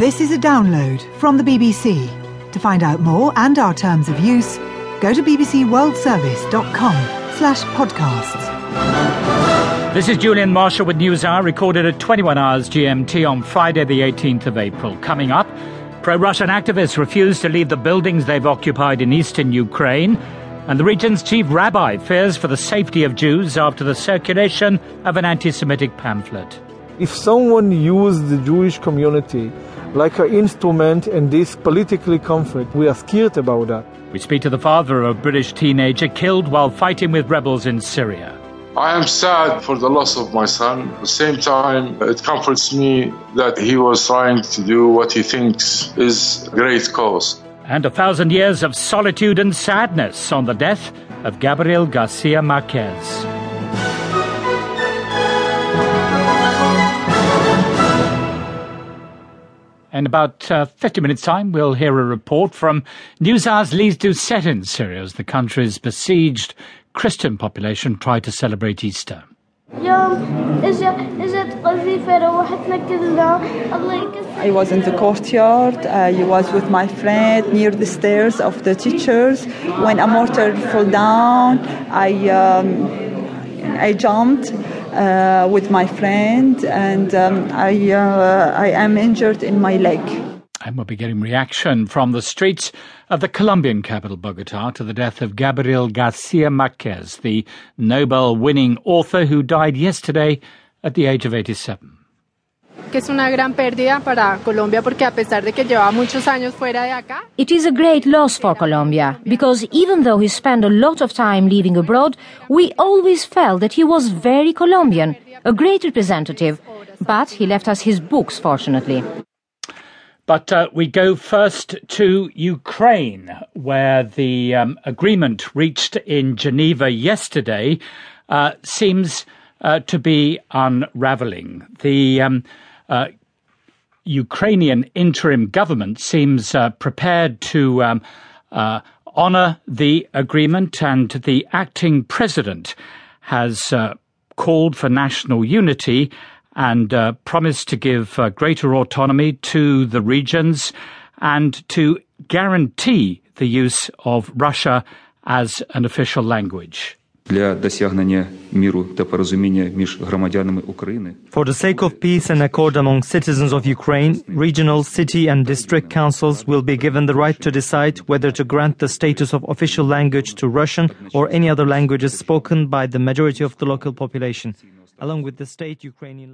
This is a download from the BBC. To find out more and our terms of use, go to bbcworldservice.com slash podcasts. This is Julian Marshall with News Hour, recorded at 21 hours GMT on Friday, the 18th of April. Coming up, pro Russian activists refuse to leave the buildings they've occupied in eastern Ukraine, and the region's chief rabbi fears for the safety of Jews after the circulation of an anti Semitic pamphlet. If someone used the Jewish community like an instrument in this political conflict, we are scared about that. We speak to the father of a British teenager killed while fighting with rebels in Syria. I am sad for the loss of my son. At the same time, it comforts me that he was trying to do what he thinks is a great cause. And a thousand years of solitude and sadness on the death of Gabriel Garcia Marquez. In about uh, 50 minutes' time, we'll hear a report from Newshour's Lyse Doucet in Syria as the country's besieged Christian population try to celebrate Easter. I was in the courtyard. I was with my friend near the stairs of the teachers. When a mortar fell down, I um, I jumped uh, with my friend, and um, I uh, I am injured in my leg. And we'll be getting reaction from the streets of the Colombian capital, Bogota, to the death of Gabriel Garcia Marquez, the Nobel winning author who died yesterday at the age of 87. Que es una gran pérdida para Colombia porque a pesar de que llevaba muchos años fuera de acá. It is a great loss for Colombia because even though he spent a lot of time living abroad, we always felt that he was very Colombian, a great representative, but he left us his books fortunately. But uh, we go first to Ukraine, where the um, agreement reached in Geneva yesterday uh, seems uh, to be unraveling. The um, uh, Ukrainian interim government seems uh, prepared to um, uh, honour the agreement, and the acting president has called for national unity and uh, promised to give uh, greater autonomy to the regions and to guarantee the use of Russia as an official language. For the sake of peace and accord among citizens of Ukraine, regional, city and district councils will be given the right to decide whether to grant the status of official language to Russian or any other languages spoken by the majority of the local population, along with the state Ukrainian